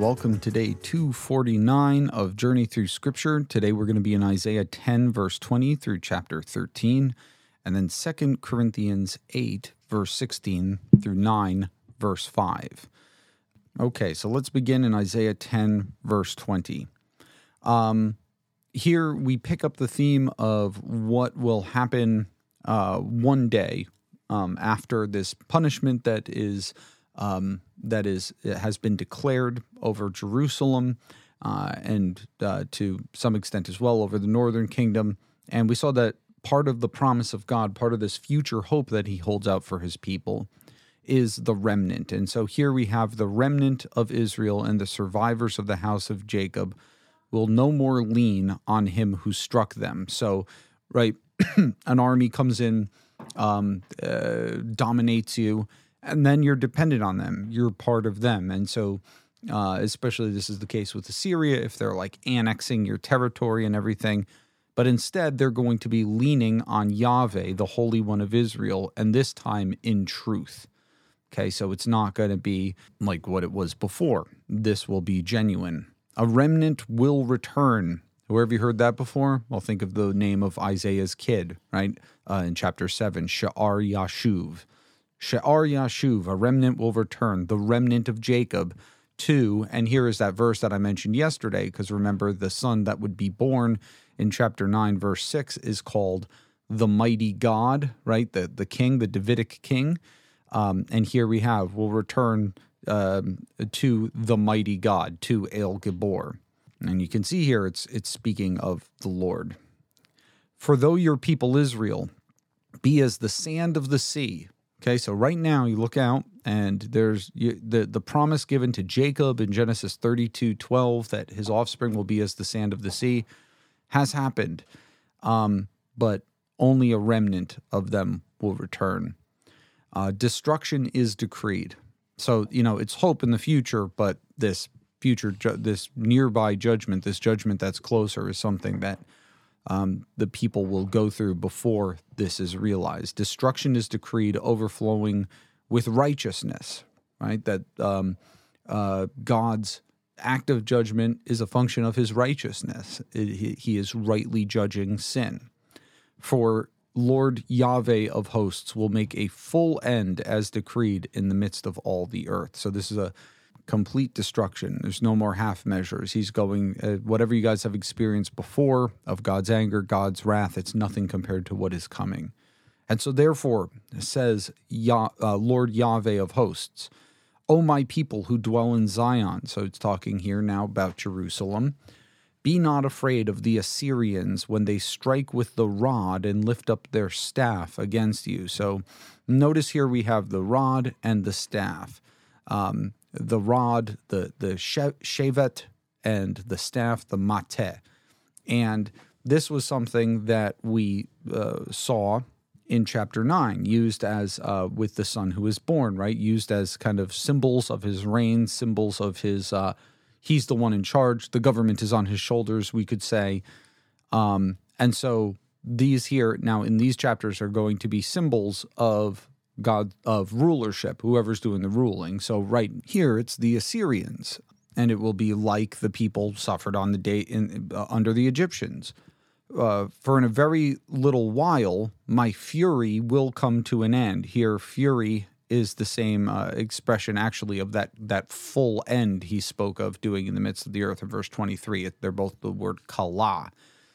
Welcome to day 249 of Journey Through Scripture. Today we're going to be in Isaiah 10, verse 20 through chapter 13, and then 2 Corinthians 8, verse 16 through 9, verse 5. Okay, so let's begin in Isaiah 10, verse 20. Um, here we pick up the theme of what will happen uh, one day um, after this punishment that is um, that is has been declared over Jerusalem uh, and uh, to some extent as well over the northern kingdom. And we saw that part of the promise of God, part of this future hope that He holds out for His people, is the remnant. And so here we have the remnant of Israel and the survivors of the house of Jacob will no more lean on Him who struck them. So, right, an army comes in, um, uh, dominates you and then you're dependent on them. You're part of them, and so uh, especially this is the case with Assyria if they're like annexing your territory and everything. But instead, they're going to be leaning on Yahweh, the Holy One of Israel, and this time in truth. Okay, so it's not going to be like what it was before. This will be genuine. A remnant will return. Have you heard that before? Well, think of the name of Isaiah's kid, right? Uh, in chapter 7, Sha'ar Yashuv. She'ar Yashuv, a remnant will return, the remnant of Jacob, to, and here is that verse that I mentioned yesterday, because remember, the son that would be born in chapter 9, verse 6 is called the mighty God, right? The, the king, the Davidic king. Um, and here we have, will return um, to the mighty God, to El Gibor. And you can see here it's it's speaking of the Lord. For though your people Israel be as the sand of the sea, Okay, so right now you look out and there's you, the the promise given to Jacob in Genesis 32, 12 that his offspring will be as the sand of the sea has happened. Um, but only a remnant of them will return. Uh, destruction is decreed. So, you know, it's hope in the future, but this future, ju- this nearby judgment, this judgment that's closer is something that um, the people will go through before this is realized. Destruction is decreed, overflowing with righteousness, right? That um, uh, God's act of judgment is a function of his righteousness. It, he, he is rightly judging sin. For Lord Yahweh of hosts will make a full end as decreed in the midst of all the earth. So this is a complete destruction. There's no more half measures. He's going, uh, whatever you guys have experienced before of God's anger, God's wrath, it's nothing compared to what is coming. And so, therefore, says Yah, uh, Lord Yahweh of hosts, O my people who dwell in Zion. So it's talking here now about Jerusalem. Be not afraid of the Assyrians when they strike with the rod and lift up their staff against you. So notice here we have the rod and the staff. Um, the rod, the the shevet, and the staff, the mate. And this was something that we uh, saw in chapter 9 used as uh, with the son who is born right? Used as kind of symbols of his reign symbols of his uh, he's the one in charge. The government is on his shoulders we could say. Um, and so these here now in these chapters are going to be symbols of god of rulership, whoever's doing the ruling. So right here, it's the Assyrians, and it will be like the people suffered on the day in, uh, under the Egyptians. Uh, for in a very little while, my fury will come to an end. Here, fury is the same uh, expression actually of that that full end he spoke of doing in the midst of the earth in verse 23 they're both the word kala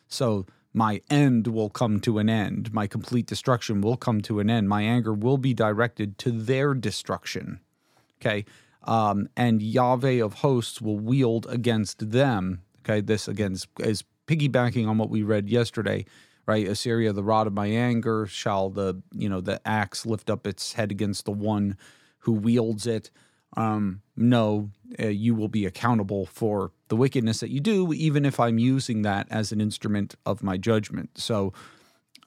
so my end will come to an end. My complete destruction will come to an end. My anger will be directed to their destruction. Okay. Um, and Yahweh of hosts will wield against them. Okay. This again is, is piggybacking on what we read yesterday, right? Assyria, the rod of my anger, shall the, you know, the axe lift up its head against the one who wields it um, no, uh, you will be accountable for the wickedness that you do, even if I'm using that as an instrument of my judgment. So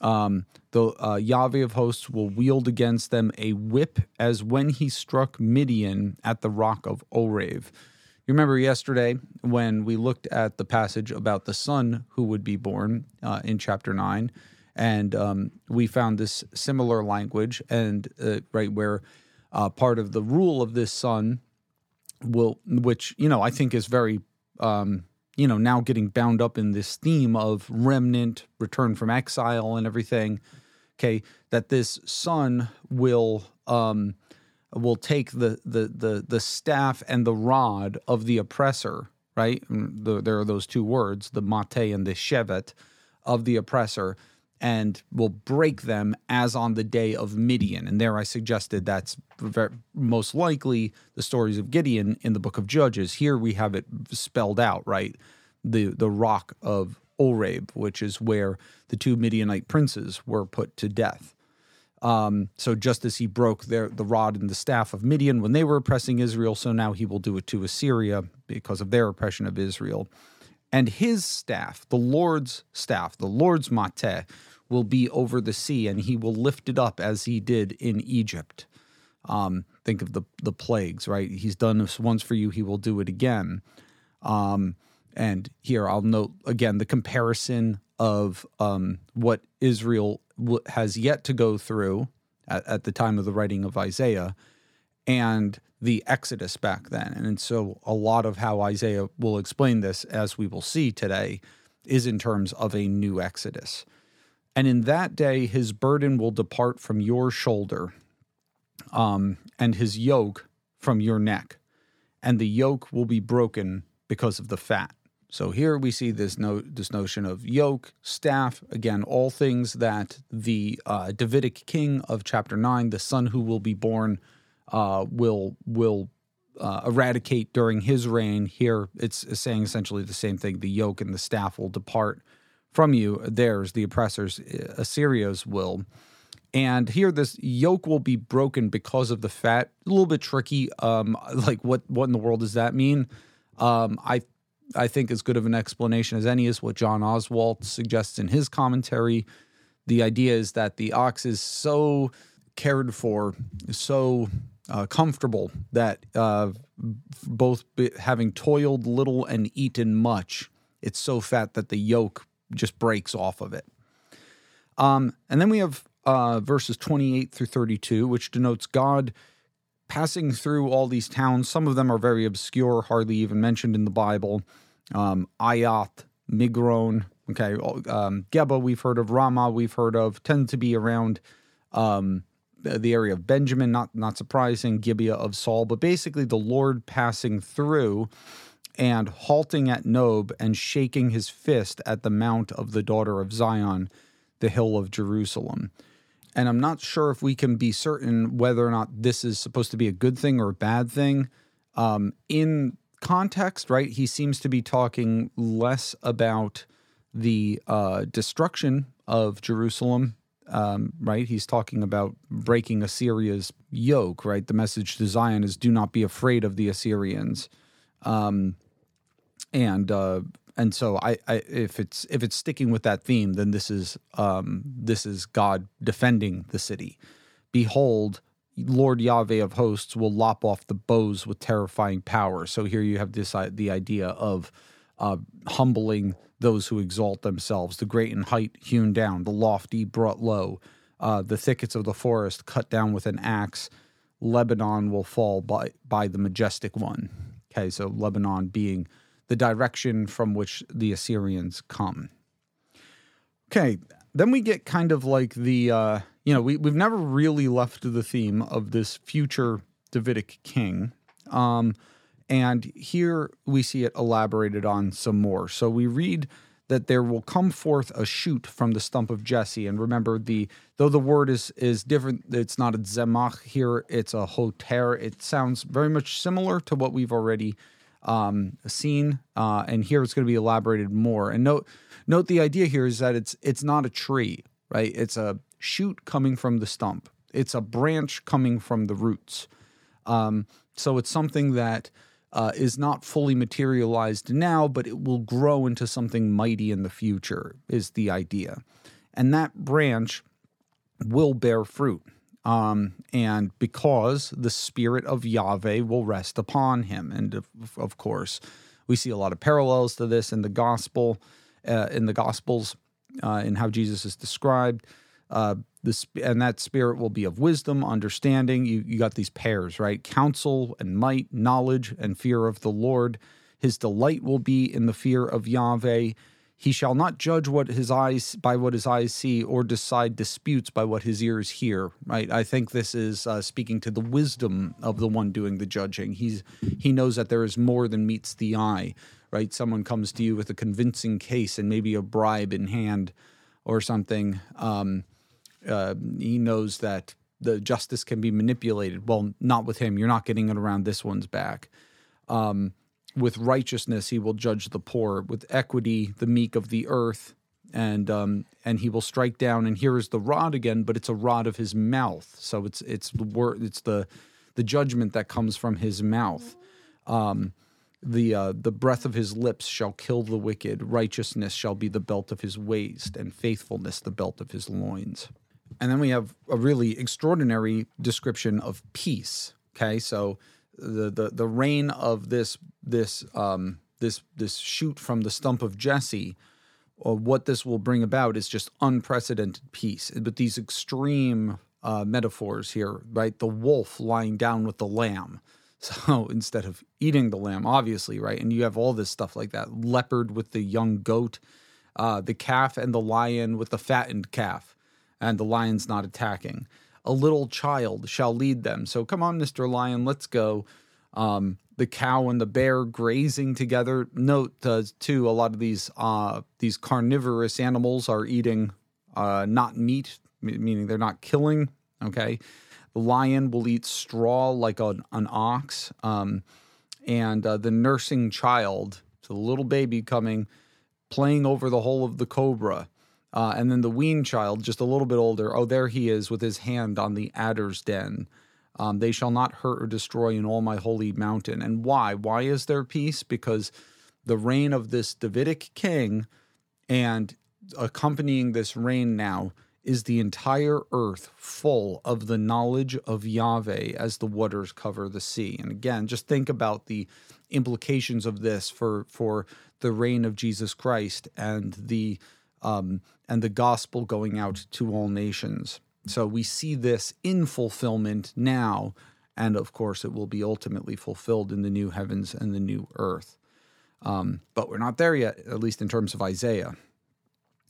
um, the uh, Yahweh of hosts will wield against them a whip as when he struck Midian at the rock of Oreb. You remember yesterday when we looked at the passage about the son who would be born uh, in chapter 9, and um, we found this similar language, and uh, right where uh, part of the rule of this son will, which you know I think is very, um, you know, now getting bound up in this theme of remnant, return from exile, and everything. Okay, that this son will um, will take the the the the staff and the rod of the oppressor. Right, the, there are those two words, the mate and the shevet, of the oppressor, and will break them as on the day of Midian. And there I suggested that's very, most likely the stories of Gideon in the book of Judges. Here we have it spelled out, right? The the rock of Oreb, which is where the two Midianite princes were put to death. Um, so just as he broke their the rod and the staff of Midian when they were oppressing Israel, so now he will do it to Assyria because of their oppression of Israel. And his staff, the Lord's staff, the Lord's mate, will be over the sea, and he will lift it up as he did in Egypt. Um, think of the the plagues, right? He's done this once for you; he will do it again. Um, and here I'll note again the comparison of um, what Israel has yet to go through at, at, the time of the writing of Isaiah and the Exodus back then. And so a lot of how Isaiah will explain this, as we will see today, is in terms of a new Exodus. And in that day, his burden will depart from your shoulder, um, and his yoke from your neck, and the yoke will be broken because of the fat. So here we see this no, this notion of yoke, staff, again, all things that the uh, Davidic king of chapter nine, the son who will be born, uh, will will uh, eradicate during his reign. Here it's saying essentially the same thing: the yoke and the staff will depart from you. Theirs, the oppressors, uh, Assyria's will. And here, this yoke will be broken because of the fat. A little bit tricky. Um, like what? What in the world does that mean? Um, I I think as good of an explanation as any is what John Oswalt suggests in his commentary. The idea is that the ox is so cared for, so uh, comfortable that uh, both having toiled little and eaten much, it's so fat that the yoke just breaks off of it. Um, and then we have uh, verses 28 through 32, which denotes God passing through all these towns. Some of them are very obscure, hardly even mentioned in the Bible. Um, Ayath, Migron, okay, um, Geba we've heard of, Ramah we've heard of, tend to be around um, the area of Benjamin, not not surprising, Gibeah of Saul, but basically the Lord passing through and halting at Nob and shaking his fist at the mount of the daughter of Zion, the hill of Jerusalem. And I'm not sure if we can be certain whether or not this is supposed to be a good thing or a bad thing. Um, in context, right, he seems to be talking less about the uh, destruction of Jerusalem, um, right? He's talking about breaking Assyria's yoke, right? The message to Zion is do not be afraid of the Assyrians. Um, and uh, and so I, I, if it's if it's sticking with that theme, then this is um, this is God defending the city. Behold, Lord Yahweh of hosts will lop off the boughs with terrifying power. So here you have this uh, the idea of uh, humbling those who exalt themselves, the great in height hewn down, the lofty brought low, uh, the thickets of the forest cut down with an axe. Lebanon will fall by by the majestic one. Okay, so Lebanon being the direction from which the Assyrians come. Okay, then we get kind of like the uh, you know we we've never really left the theme of this future Davidic king. Um, and here we see it elaborated on some more. So we read that there will come forth a shoot from the stump of Jesse. And remember, the though the word is is different, it's not a zemach here; it's a hoter. It sounds very much similar to what we've already um, seen, uh, and here it's going to be elaborated more. And note note the idea here is that it's it's not a tree, right? It's a shoot coming from the stump. It's a branch coming from the roots. Um, so it's something that uh, is not fully materialized now, but it will grow into something mighty in the future, is the idea. And that branch will bear fruit. Um, and because the spirit of Yahweh will rest upon him. And of, of course, we see a lot of parallels to this in the gospel, uh, in the gospels, uh, in how Jesus is described. Uh, the and that spirit will be of wisdom, understanding. You you got these pairs, right? Counsel and might, knowledge and fear of the Lord. His delight will be in the fear of Yahweh. He shall not judge what his eyes by what his eyes see, or decide disputes by what his ears hear. Right? I think this is uh, speaking to the wisdom of the one doing the judging. He's he knows that there is more than meets the eye. Right? Someone comes to you with a convincing case and maybe a bribe in hand, or something. Um, uh, he knows that the justice can be manipulated. Well, not with him. You're not getting it around this one's back. Um, with righteousness, he will judge the poor. With equity, the meek of the earth, and um, and he will strike down. And here is the rod again, but it's a rod of his mouth. So it's it's the word. It's the the judgment that comes from his mouth. Um, the uh, the breath of his lips shall kill the wicked. Righteousness shall be the belt of his waist, and faithfulness the belt of his loins. And then we have a really extraordinary description of peace. Okay, so the the the reign of this this um, this this shoot from the stump of Jesse, or what this will bring about is just unprecedented peace. But these extreme uh, metaphors here, right? The wolf lying down with the lamb. So instead of eating the lamb, obviously, right? And you have all this stuff like that leopard with the young goat, uh, the calf and the lion with the fattened calf and the lion's not attacking. A little child shall lead them. So come on, Mr. Lion, let's go. Um, the cow and the bear grazing together. Note uh, too, a lot of these uh, these carnivorous animals are eating uh, not meat, meaning they're not killing. Okay, the lion will eat straw like an, an ox, um, and uh, the nursing child, so the little baby coming, playing over the hole of the cobra. Uh, and then the wean child, just a little bit older, oh, there he is with his hand on the adder's den. Um, they shall not hurt or destroy in all my holy mountain. And why? Why is there peace? Because the reign of this Davidic king and accompanying this reign now is the entire earth full of the knowledge of Yahweh as the waters cover the sea. And again, just think about the implications of this for for the reign of Jesus Christ and the um, and the gospel going out to all nations. So we see this in fulfillment now, and of course, it will be ultimately fulfilled in the new heavens and the new earth. Um, but we're not there yet, at least in terms of Isaiah.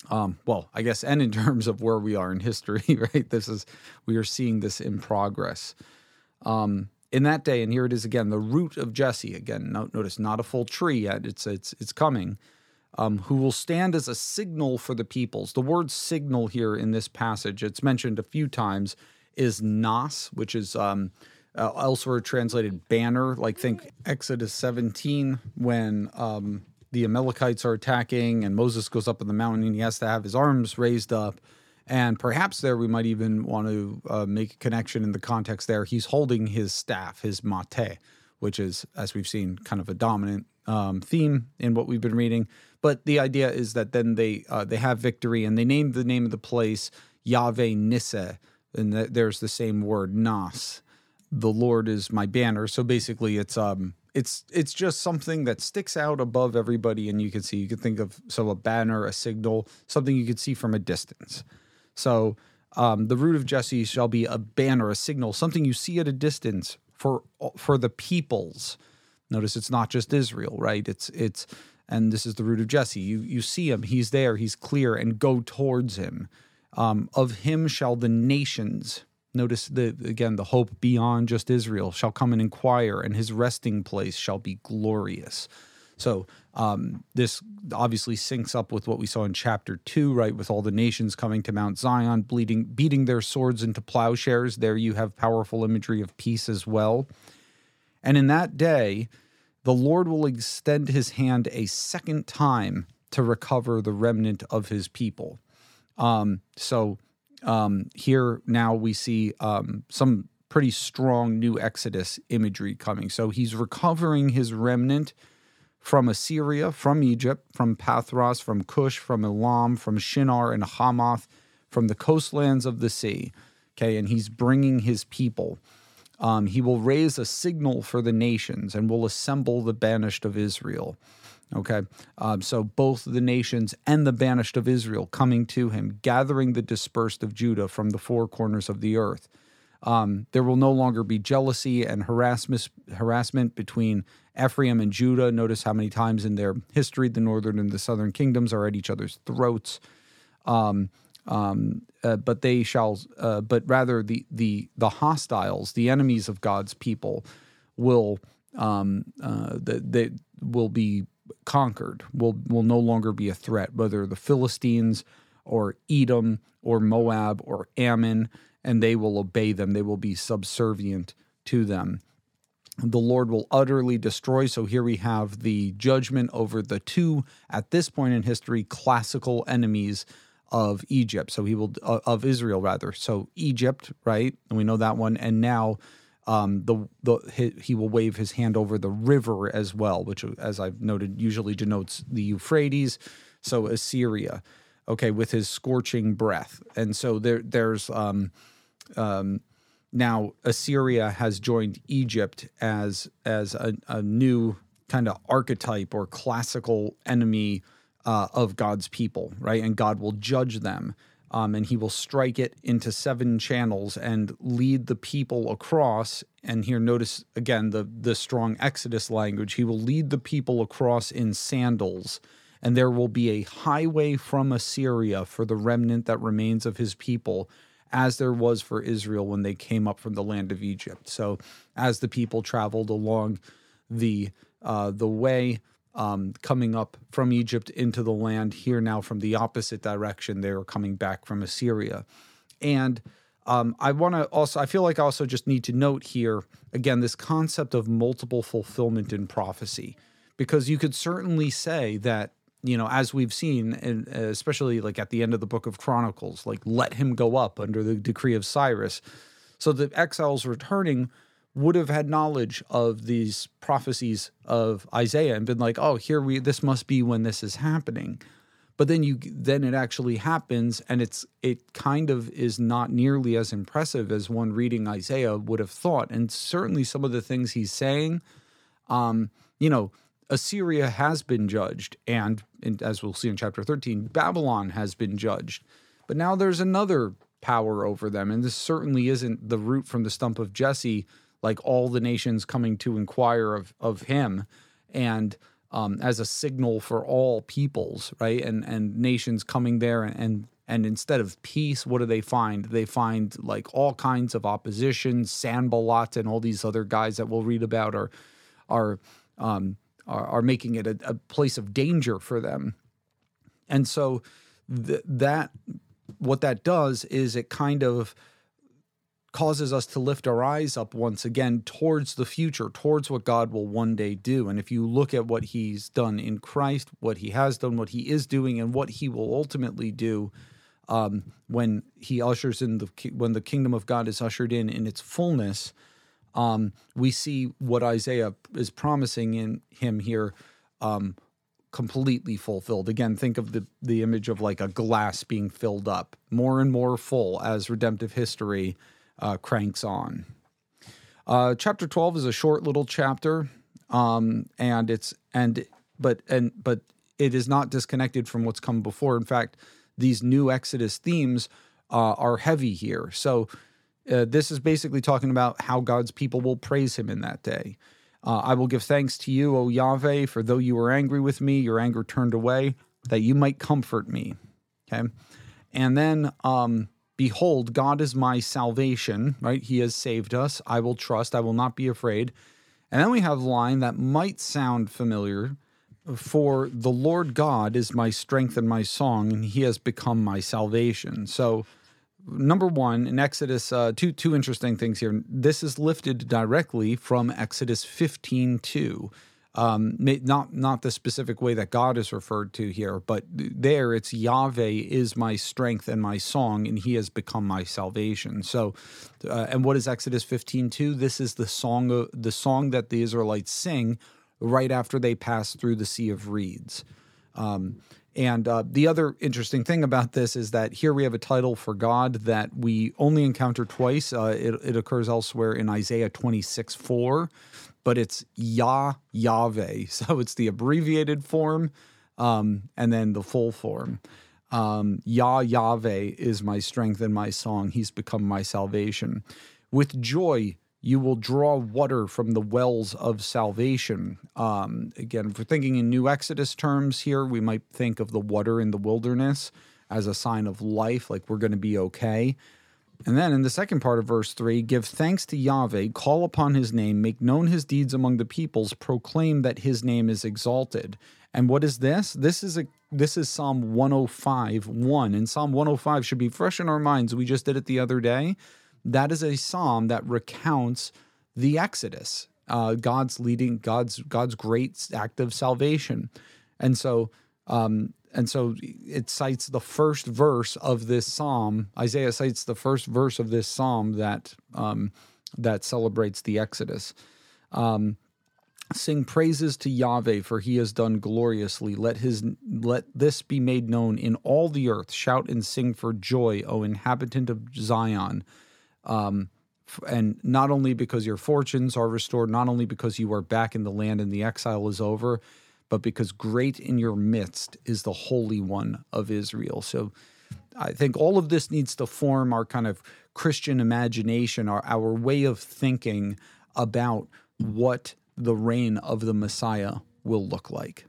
Um, well, I guess, and in terms of where we are in history, right? This is we are seeing this in progress. Um, in that day, and here it is again, the root of Jesse. Again, notice not a full tree yet; it's it's it's coming um, who will stand as a signal for the peoples. The word signal here in this passage, it's mentioned a few times, is nas, which is um, uh, elsewhere translated banner. Like think Exodus 17 when um, the Amalekites are attacking and Moses goes up in the mountain and he has to have his arms raised up. And perhaps there we might even want to uh, make a connection in the context there. He's holding his staff, his mate, which is, as we've seen, kind of a dominant um, theme in what we've been reading. But the idea is that then they uh, they have victory and they name the name of the place Yahweh Nissi, and th- there's the same word Nas. The Lord is my banner. So basically, it's um it's it's just something that sticks out above everybody, and you can see you can think of so a banner, a signal, something you could see from a distance. So um, the root of Jesse shall be a banner, a signal, something you see at a distance for for the peoples. Notice it's not just Israel, right? It's it's and this is the root of Jesse. You you see him, he's there, he's clear, and go towards him. Um, of him shall the nations. Notice the again the hope beyond just Israel shall come and inquire, and his resting place shall be glorious. So um, this obviously syncs up with what we saw in chapter two, right? With all the nations coming to Mount Zion, bleeding, beating their swords into plowshares. There you have powerful imagery of peace as well. And in that day, the Lord will extend his hand a second time to recover the remnant of his people. Um, so um, here now we see um, some pretty strong new Exodus imagery coming. So he's recovering his remnant from Assyria, from Egypt, from Pathros, from Cush, from Elam, from Shinar and Hamath, from the coastlands of the sea. Okay, and he's bringing his people. Um, he will raise a signal for the nations and will assemble the banished of Israel. Okay. Um, so both the nations and the banished of Israel coming to him, gathering the dispersed of Judah from the four corners of the earth. Um, there will no longer be jealousy and harassment, harassment between Ephraim and Judah. Notice how many times in their history the northern and the southern kingdoms are at each other's throats. Um, um, uh, but they shall, uh, but rather the the the hostiles, the enemies of God's people, will um, uh, they will be conquered. Will will no longer be a threat. Whether the Philistines or Edom or Moab or Ammon, and they will obey them. They will be subservient to them. The Lord will utterly destroy. So here we have the judgment over the two, at this point in history, classical enemies of Egypt. So he will uh, of Israel rather. So Egypt, right? And we know that one. And now um, the the he, he, will wave his hand over the river as well, which, as I've noted, usually denotes the Euphrates. So Assyria, okay, with his scorching breath. And so there there's um, um, now Assyria has joined Egypt as as a, a new kind of archetype or classical enemy uh, of God's people, right? And God will judge them. Um, and he will strike it into seven channels and lead the people across. And here, notice again the the strong Exodus language. He will lead the people across in sandals, and there will be a highway from Assyria for the remnant that remains of his people, as there was for Israel when they came up from the land of Egypt. So, as the people traveled along the uh, the way um, coming up from Egypt into the land. Here now, from the opposite direction, they were coming back from Assyria. And um, I want to also, I feel like I also just need to note here again this concept of multiple fulfillment in prophecy, because you could certainly say that you know, as we've seen, and especially like at the end of the book of Chronicles, like let him go up under the decree of Cyrus. So the exiles returning would have had knowledge of these prophecies of Isaiah and been like, "Oh, here we this must be when this is happening." But then you then it actually happens and it's it kind of is not nearly as impressive as one reading Isaiah would have thought. And certainly some of the things he's saying um, you know, Assyria has been judged and, and as we'll see in chapter 13, Babylon has been judged. But now there's another power over them and this certainly isn't the root from the stump of Jesse like all the nations coming to inquire of of him and um, as a signal for all peoples right? And and nations coming there and, and and instead of peace what do they find? They find like all kinds of opposition sanballat and all these other guys that we'll read about are are um, are, are making it a, a, place of danger for them. And so th- that what that does is it kind of causes us to lift our eyes up once again towards the future, towards what God will one day do. And if you look at what he's done in Christ, what he has done, what he is doing, and what he will ultimately do um, when he ushers in the when the kingdom of God is ushered in in its fullness, um, we see what Isaiah is promising in him here. Um, completely fulfilled. Again, think of the the image of like a glass being filled up, more and more full as redemptive history uh, cranks on. Uh, chapter 12 is a short little chapter, um, and it's and but and but it is not disconnected from what's come before. In fact, these new Exodus themes uh, are heavy here. So uh, this is basically talking about how God's people will praise Him in that day. Uh, I will give thanks to you, O Yahweh, for though you were angry with me, your anger turned away, that you might comfort me. Okay, and then um, Behold, God is my salvation, right? He has saved us. I will trust. I will not be afraid. And then we have a line that might sound familiar for the Lord God is my strength and my song, and he has become my salvation. So, number one, in Exodus, uh, two, two interesting things here. This is lifted directly from Exodus 15 2 um, not not the specific way that God is referred to here, but there it's Yahweh is my strength and my song, and He has become my salvation. So, uh, and what is Exodus fifteen two? This is the song of, the song that the Israelites sing right after they pass through the Sea of Reeds. Um, and uh, the other interesting thing about this is that here we have a title for God that we only encounter twice. Uh, it, it, occurs elsewhere in Isaiah 26 4. But it's Yah Yahweh. So it's the abbreviated form um, and then the full form. Um, Yah Yahweh is my strength and my song. He's become my salvation. With joy, you will draw water from the wells of salvation. Um, again, if we're thinking in New Exodus terms here, we might think of the water in the wilderness as a sign of life, like we're going to be okay. And then in the second part of verse 3, give thanks to Yahweh, call upon his name, make known his deeds among the peoples, proclaim that his name is exalted. And what is this? This is a this is Psalm 105 1. And Psalm 105 should be fresh in our minds. We just did it the other day. That is a psalm that recounts the Exodus, uh, God's leading, God's God's great act of salvation. And so um, and so it cites the first verse of this psalm. Isaiah cites the first verse of this psalm that um, that celebrates the Exodus. Um, Sing praises to Yahweh, for he has done gloriously. Let his let this be made known in all the earth. Shout and sing for joy, O inhabitant of Zion. Um, and not only because your fortunes are restored, not only because you are back in the land and the exile is over, but because great in your midst is the Holy One of Israel. So I think all of this needs to form our kind of Christian imagination, our, our way of thinking about what the reign of the Messiah will look like.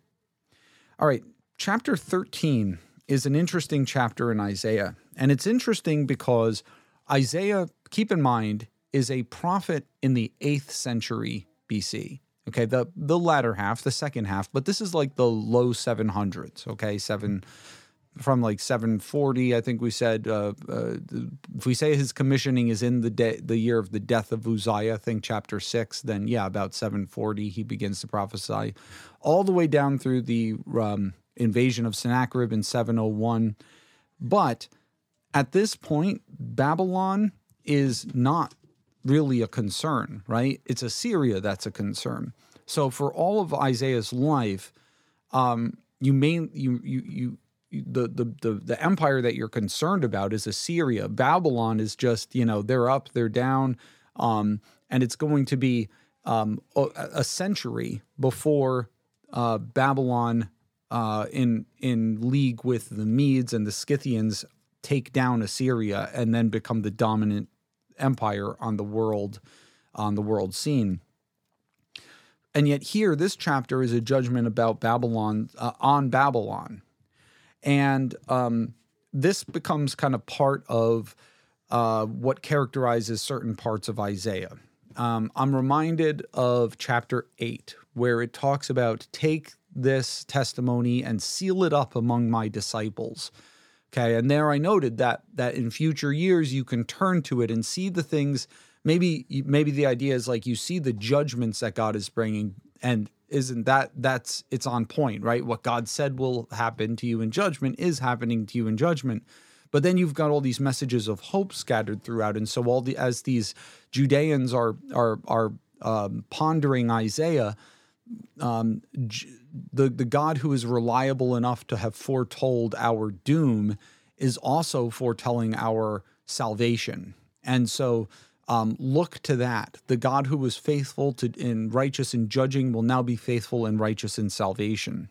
All right, chapter 13 is an interesting chapter in Isaiah. And it's interesting because Isaiah, keep in mind, is a prophet in the 8th century BC. Okay, the the latter half, the second half, but this is like the low 700s. Okay, seven from like 740, I think we said. Uh, uh, if we say his commissioning is in the de- the year of the death of Uzziah, I think chapter six, then yeah, about 740 he begins to prophesy, all the way down through the um, invasion of Sennacherib in 701. But at this point, Babylon is not really a concern, right? It's Assyria that's a concern. So for all of Isaiah's life, um, you may you you you the, the the the empire that you're concerned about is Assyria. Babylon is just you know they're up, they're down, um, and it's going to be um, a, century before uh, Babylon uh, in in league with the Medes and the Scythians take down Assyria and then become the dominant empire on the world on the world scene. And yet here this chapter is a judgment about Babylon uh, on Babylon. And um, this becomes kind of part of uh, what characterizes certain parts of Isaiah. Um, I'm reminded of chapter 8, where it talks about take this testimony and seal it up among my disciples. Okay, and there I noted that that in future years you can turn to it and see the things. Maybe maybe the idea is like you see the judgments that God is bringing, and isn't that that's it's on point, right? What God said will happen to you in judgment is happening to you in judgment. But then you've got all these messages of hope scattered throughout, and so all the as these Judeans are are are um, pondering Isaiah, um, the the God who is reliable enough to have foretold our doom is also foretelling our salvation. And so um, look to that. The God who was faithful to in righteous in judging will now be faithful and righteous in salvation.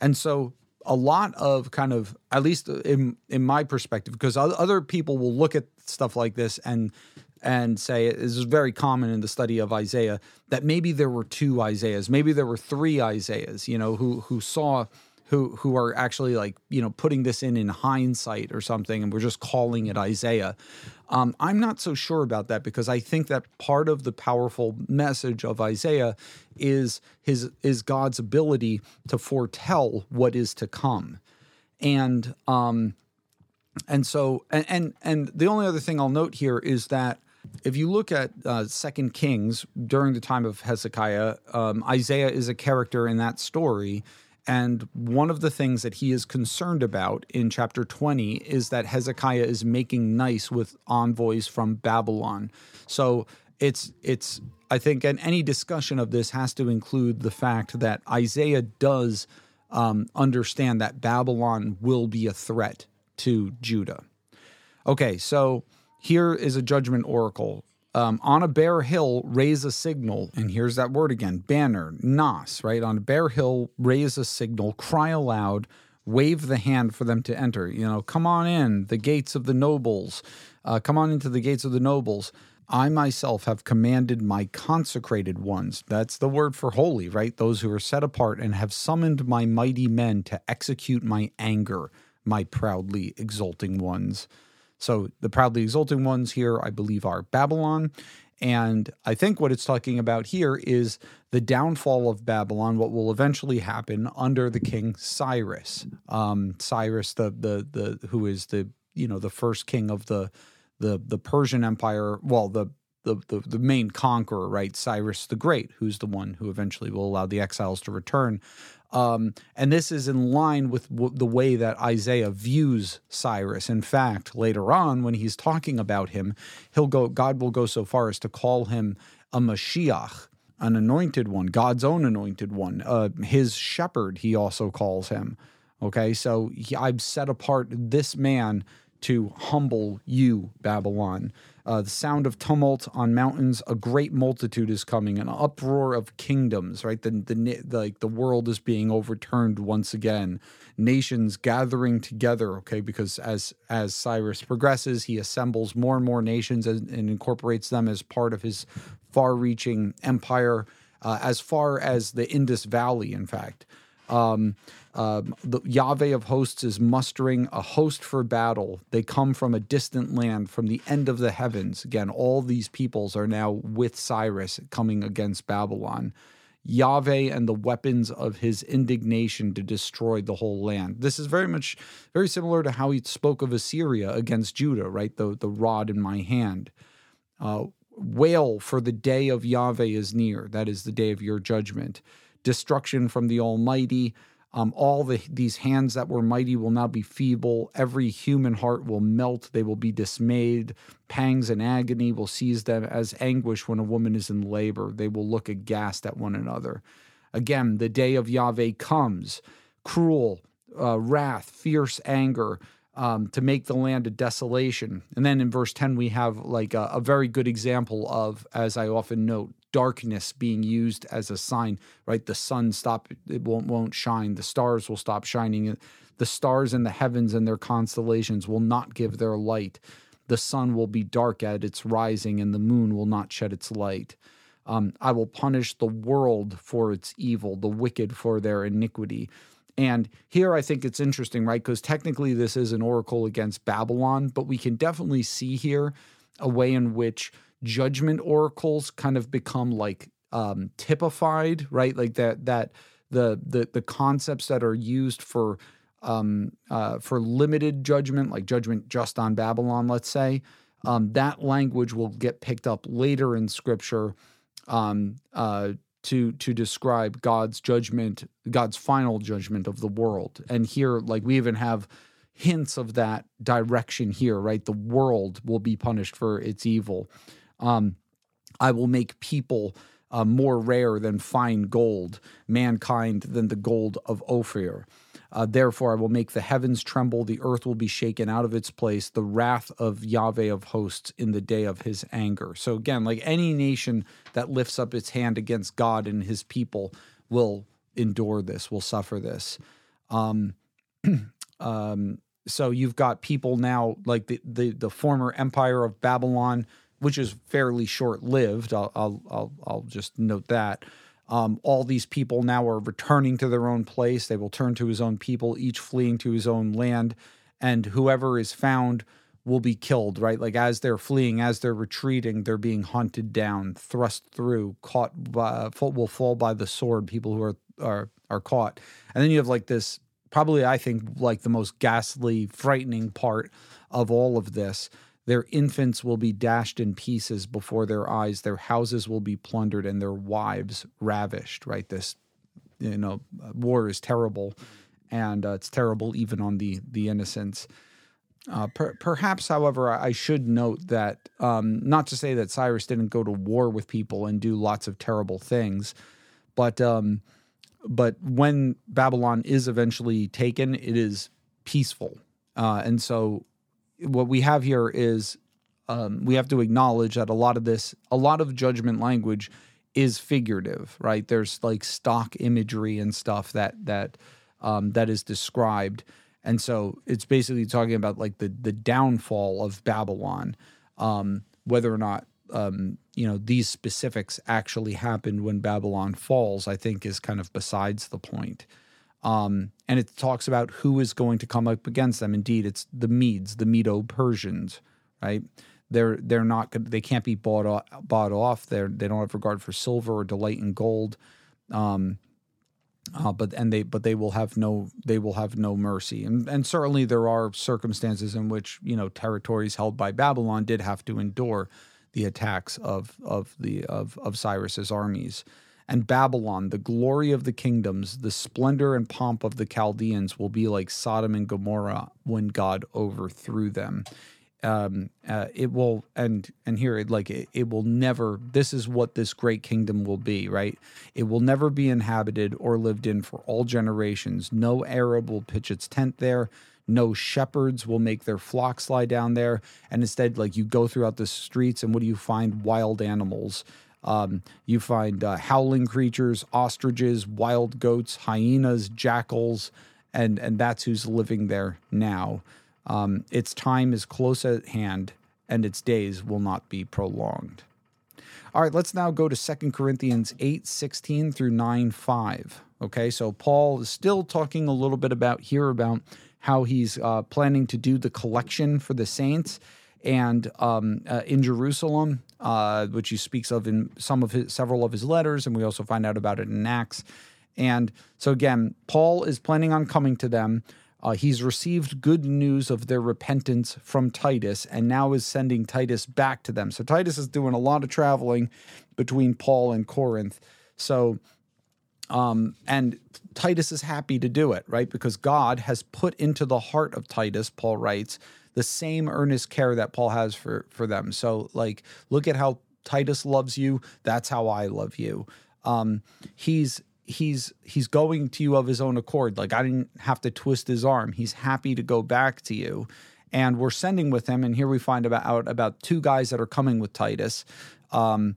And so a lot of kind of at least in in my perspective because other people will look at stuff like this and and say it is very common in the study of Isaiah that maybe there were two Isaiahs, maybe there were three Isaiahs, you know, who who saw who who are actually like you know putting this in in hindsight or something, and we're just calling it Isaiah. Um, I'm not so sure about that because I think that part of the powerful message of Isaiah is his is God's ability to foretell what is to come, and um, and so and and and the only other thing I'll note here is that if you look at uh, Second Kings during the time of Hezekiah, um, Isaiah is a character in that story. And one of the things that he is concerned about in chapter 20 is that Hezekiah is making nice with envoys from Babylon. So it's it's I think and any discussion of this has to include the fact that Isaiah does um, understand that Babylon will be a threat to Judah. Okay, so here is a judgment oracle. um, on a bare hill, raise a signal. And here's that word again banner, nas, right? On a bare hill, raise a signal, cry aloud, wave the hand for them to enter. You know, come on in, the gates of the nobles. Uh, come on into the gates of the nobles. I myself have commanded my consecrated ones. That's the word for holy, right? Those who are set apart and have summoned my mighty men to execute my anger, my proudly exulting ones. So the proudly exulting ones here, I believe, are Babylon. And I think what it's talking about here is the downfall of Babylon, what will eventually happen under the king Cyrus. Um, Cyrus, the the the who is the you know the first king of the the the Persian Empire, well, the the, the, the main conqueror, right? Cyrus the Great, who's the one who eventually will allow the exiles to return. Um, and this is in line with w- the way that Isaiah views Cyrus. In fact, later on, when he's talking about him, he'll go. God will go so far as to call him a Mashiach, an anointed one, God's own anointed one, uh, his shepherd. He also calls him. Okay, so he, I've set apart this man to humble you, Babylon. Uh, the sound of tumult on mountains, a great multitude is coming, an uproar of kingdoms, right? The, the, the, like the world is being overturned once again. Nations gathering together, okay, because as as Cyrus progresses, he assembles more and more nations and, and incorporates them as part of his far-reaching empire, uh, as far as the Indus Valley, in fact. Um, um, the Yahweh of hosts is mustering a host for battle. They come from a distant land, from the end of the heavens. Again, all these peoples are now with Cyrus coming against Babylon. Yahweh and the weapons of his indignation to destroy the whole land. This is very much very similar to how he spoke of Assyria against Judah, right? The, the rod in my hand. Uh, wail, for the day of Yahweh is near. That is the day of your judgment. Destruction from the Almighty um, all the, these hands that were mighty will now be feeble. Every human heart will melt. They will be dismayed. Pangs and agony will seize them as anguish when a woman is in labor. They will look aghast at one another. Again, the day of Yahweh comes, cruel, uh, wrath, fierce anger. Um, to make the land a desolation. And then in verse 10, we have like a, a very good example of, as I often note, darkness being used as a sign, right? The sun stop it won't won't shine. The stars will stop shining. The stars in the heavens and their constellations will not give their light. The sun will be dark at its rising, and the moon will not shed its light. Um, I will punish the world for its evil, the wicked for their iniquity. And here I think it's interesting, right? Because technically this is an oracle against Babylon, but we can definitely see here a way in which judgment oracles kind of become like um, typified, right? Like that that the the the concepts that are used for um, uh, for limited judgment, like judgment just on Babylon, let's say, um, that language will get picked up later in Scripture um, uh, to to describe God's judgment, God's final judgment of the world. And here, like we even have hints of that direction here, right? The world will be punished for its evil. Um, I will make people uh, more rare than fine gold, mankind than the gold of Ophir. Uh, therefore, I will make the heavens tremble, the earth will be shaken out of its place, the wrath of Yahweh of hosts in the day of his anger. So, again, like any nation that lifts up its hand against God and his people will endure this, will suffer this. Um, um, so, you've got people now like the, the, the former empire of Babylon which is fairly short lived. I'll, I'll, I'll, I'll, just note that. Um, all these people now are returning to their own place. They will turn to his own people, each fleeing to his own land. And whoever is found will be killed, right? Like as they're fleeing, as they're retreating, they're being hunted down, thrust through, caught by, will fall by the sword. People who are, are, are caught. And then you have like this, probably, I think, like the most ghastly, frightening part of all of this their infants will be dashed in pieces before their eyes. Their houses will be plundered and their wives ravished. Right? This, you know, war is terrible, and uh, it's terrible even on the the innocents. Uh, per, perhaps, however, I should note that um, not to say that Cyrus didn't go to war with people and do lots of terrible things, but um, but when Babylon is eventually taken, it is peaceful, uh, and so what we have here is um, we have to acknowledge that a lot of this, a lot of judgment language is figurative, right? There's like stock imagery and stuff that that um, that is described, and so it's basically talking about like the the downfall of Babylon, um, whether or not um, you know these specifics actually happened when Babylon falls. I think is kind of besides the point. Um, and it talks about who is going to come up against them. Indeed, it's the Medes, the Medo Persians, right? They're they're not they can't be bought off, bought off. They they don't have regard for silver or delight in gold. Um, uh, but and they but they will have no they will have no mercy and and certainly there are circumstances in which you know territories held by Babylon did have to endure the attacks of of the of of Cyrus's armies and Babylon the glory of the kingdoms the splendor and pomp of the Chaldeans will be like Sodom and Gomorrah when God overthrew them. Um, uh, it will and and here like it, it will never this is what this great kingdom will be right? It will never be inhabited or lived in for all generations. No arab will pitch its tent there. No shepherds will make their flocks lie down there. And instead like you go throughout the streets and what do you find? Wild animals um, you find uh, howling creatures ostriches wild goats hyenas jackals and and that's who's living there now um, its time is close at hand, and its days will not be prolonged. All right, let's now go to 2 Corinthians 8 16 through 9 5. Okay, so Paul is still talking a little bit about here about how he's uh, planning to do the collection for the saints and um, uh, in Jerusalem, uh, which he speaks of in some of his several of his letters, and we also find out about it in Acts. And so again, Paul is planning on coming to them. Uh, he's received good news of their repentance from Titus and now is sending Titus back to them. So Titus is doing a lot of traveling between Paul and Corinth. So, um, and Titus is happy to do it, right? Because God has put into the heart of Titus, Paul writes, the same earnest care that Paul has for for them. So, like, look at how Titus loves you. That's how I love you. Um, he's he's he's going to you of his own accord. Like I didn't have to twist his arm. He's happy to go back to you. And we're sending with him, and here we find about out about two guys that are coming with Titus. Um,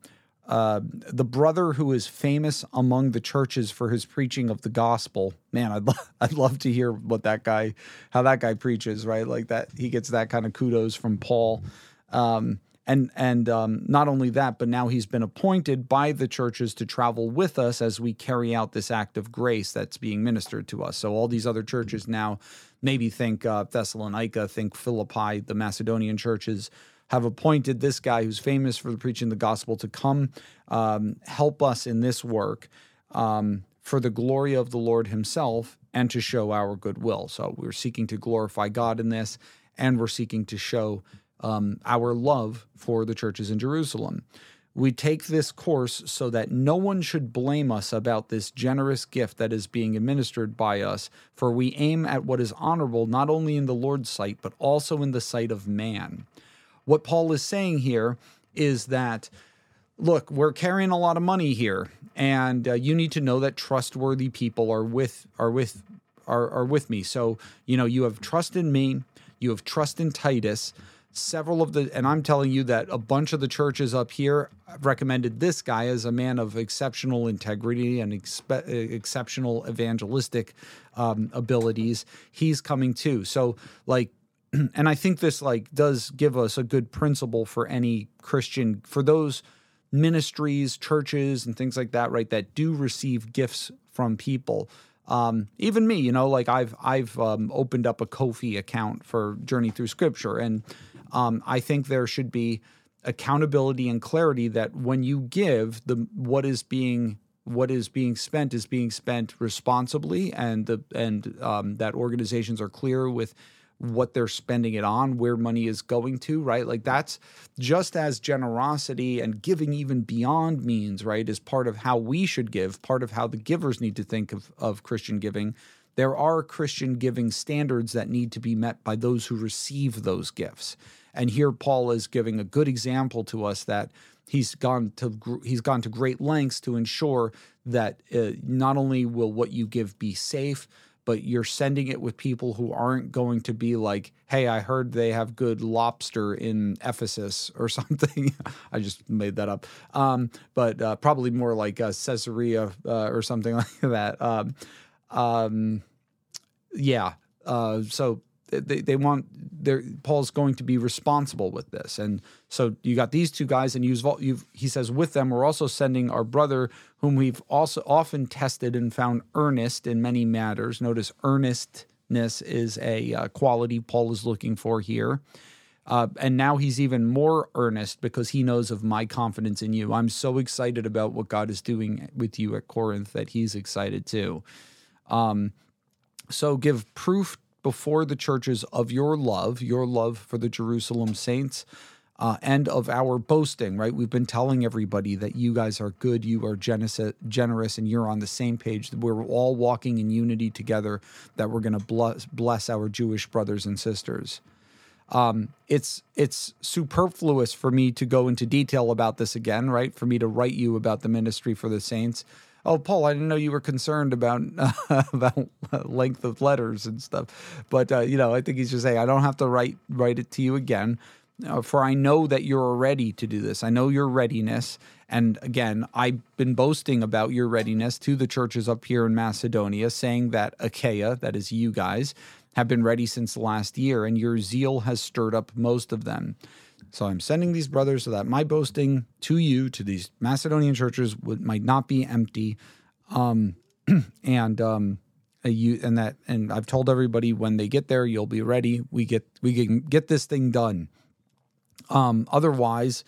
uh, the brother who is famous among the churches for his preaching of the gospel. Man, I'd lo- I'd love to hear what that guy, how that guy preaches. Right, like that he gets that kind of kudos from Paul. Um, and and um, not only that, but now he's been appointed by the churches to travel with us as we carry out this act of grace that's being ministered to us. So all these other churches now, maybe think uh, Thessalonica, think Philippi, the Macedonian churches have appointed this guy who's famous for preaching the gospel to come um, help us in this work um, for the glory of the Lord Himself and to show our goodwill. So we're seeking to glorify God in this, and we're seeking to show um, our love for the churches in Jerusalem. We take this course so that no one should blame us about this generous gift that is being administered by us, for we aim at what is honorable not only in the Lord's sight, but also in the sight of man. What Paul is saying here is that look, we're carrying a lot of money here, and uh, you need to know that trustworthy people are with are with are, are with me. So you know you have trust in me, you have trust in Titus. Several of the and i'm telling you that a bunch of the churches up here recommended this guy as a man of exceptional integrity and expe- exceptional evangelistic um, abilities. He's coming too. So like and i think this like does give us a good principle for any christian for those ministries churches and things like that right that do receive gifts from people. Um, even me, you know, like I've I've um, opened up a Ko-fi account for Journey Through Scripture, and um, I think there should be accountability and clarity that when you give the what is being what is being spent is being spent responsibly and the and um, that organizations are clear with what they're spending it on where money is going to right? Like that's just as generosity and giving even beyond means right is part of how we should give part of how the givers need to think of, of christian giving. There are christian giving standards that need to be met by those who receive those gifts. And here Paul is giving a good example to us that he's gone to he's gone to great lengths to ensure that uh, not only will what you give be safe, but you're sending it with people who aren't going to be like, hey, I heard they have good lobster in Ephesus or something. I just made that up. Um, but uh, probably more like uh, Caesarea uh, or something like that. Um, um, yeah. Uh, so they, they want their Paul's going to be responsible with this. And so you got these two guys and you've, you've he says with them we're also sending our brother whom we've also often tested and found earnest in many matters. Notice earnestness is a uh, quality Paul is looking for here. Uh, and now he's even more earnest because he knows of my confidence in you. I'm so excited about what God is doing with you at Corinth that he's excited too. Um, so give proof before the churches of your love, your love for the Jerusalem saints, uh, and of our boasting, right? We've been telling everybody that you guys are good, you are generous, and you're on the same page. We're all walking in unity together, that we're going to bless, bless our Jewish brothers and sisters. Um, it's it's superfluous for me to go into detail about this again, right? For me to write you about the ministry for the saints oh paul i didn't know you were concerned about uh, about length of letters and stuff. But uh, you know i think he's just saying i don't have to write write it to you again. Uh, for i know that you're ready to do this. I know your readiness. And again i've been boasting about your readiness to the churches up here in macedonia saying that achaia that is you guys have been ready since last year and your zeal has stirred up most of them so I'm sending these brothers so that my boasting to you, to these Macedonian churches, would, might not be empty. Um, and um, you and that and I've told everybody when they get there, you'll be ready. We get we can get this thing done. Um, otherwise,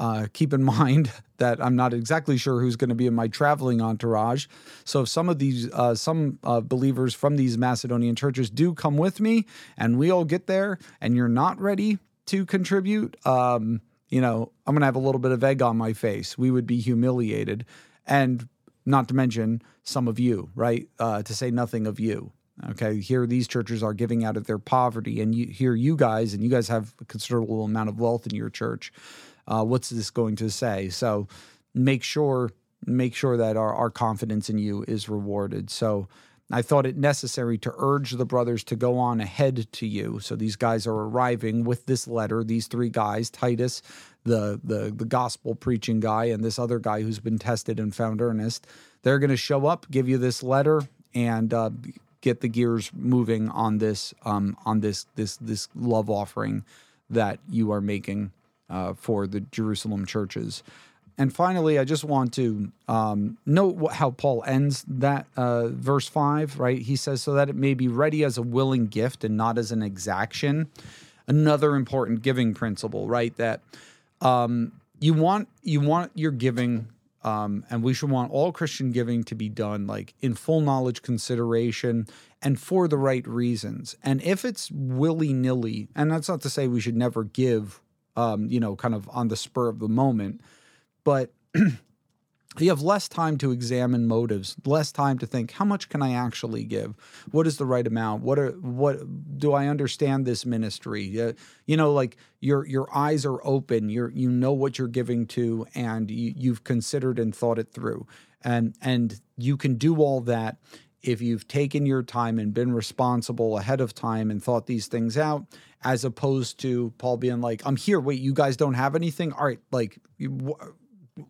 uh, keep in mind that I'm not exactly sure who's going to be in my traveling entourage. So if some of these, uh, some uh, believers from these Macedonian churches do come with me, and we all get there, and you're not ready, to contribute, um, you know, I'm going to have a little bit of egg on my face. We would be humiliated. And not to mention some of you, right? Uh, to say nothing of you. Okay. Here, these churches are giving out of their poverty. And you, here, you guys, and you guys have a considerable amount of wealth in your church. Uh, what's this going to say? So make sure make sure that our, our confidence in you is rewarded. So I thought it necessary to urge the brothers to go on ahead to you. So these guys are arriving with this letter. These three guys, Titus, the the the gospel preaching guy, and this other guy who's been tested and found earnest. They're going to show up, give you this letter, and uh, get the gears moving on this um, on this this this love offering that you are making uh, for the Jerusalem churches. And finally, I just want to um, note what, how Paul ends that uh, verse 5, right? He says, so that it may be ready as a willing gift and not as an exaction. Another important giving principle, right? That um, you want you want your giving, um, and we should want all Christian giving to be done like in full knowledge consideration and for the right reasons. And if it's willy nilly, and that's not to say we should never give, um, you know, kind of on the spur of the moment but you have less time to examine motives, less time to think how much can I actually give? What is the right amount? What are what do I understand this ministry? Uh, you know, like your your eyes are open. You're you know what you're giving to, and you, you've considered and thought it through, and and you can do all that if you've taken your time and been responsible ahead of time and thought these things out, as opposed to Paul being like, "I'm here. Wait, you guys don't have anything? All right, like."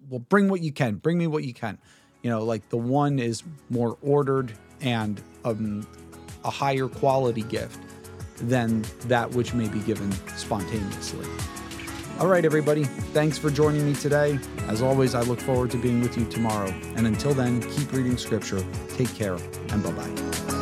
Well, bring what you can. Bring me what you can. You know, like the one is more ordered and um, a higher quality gift than that which may be given spontaneously. All right, everybody. Thanks for joining me today. As always, I look forward to being with you tomorrow. And until then, keep reading scripture. Take care and bye bye.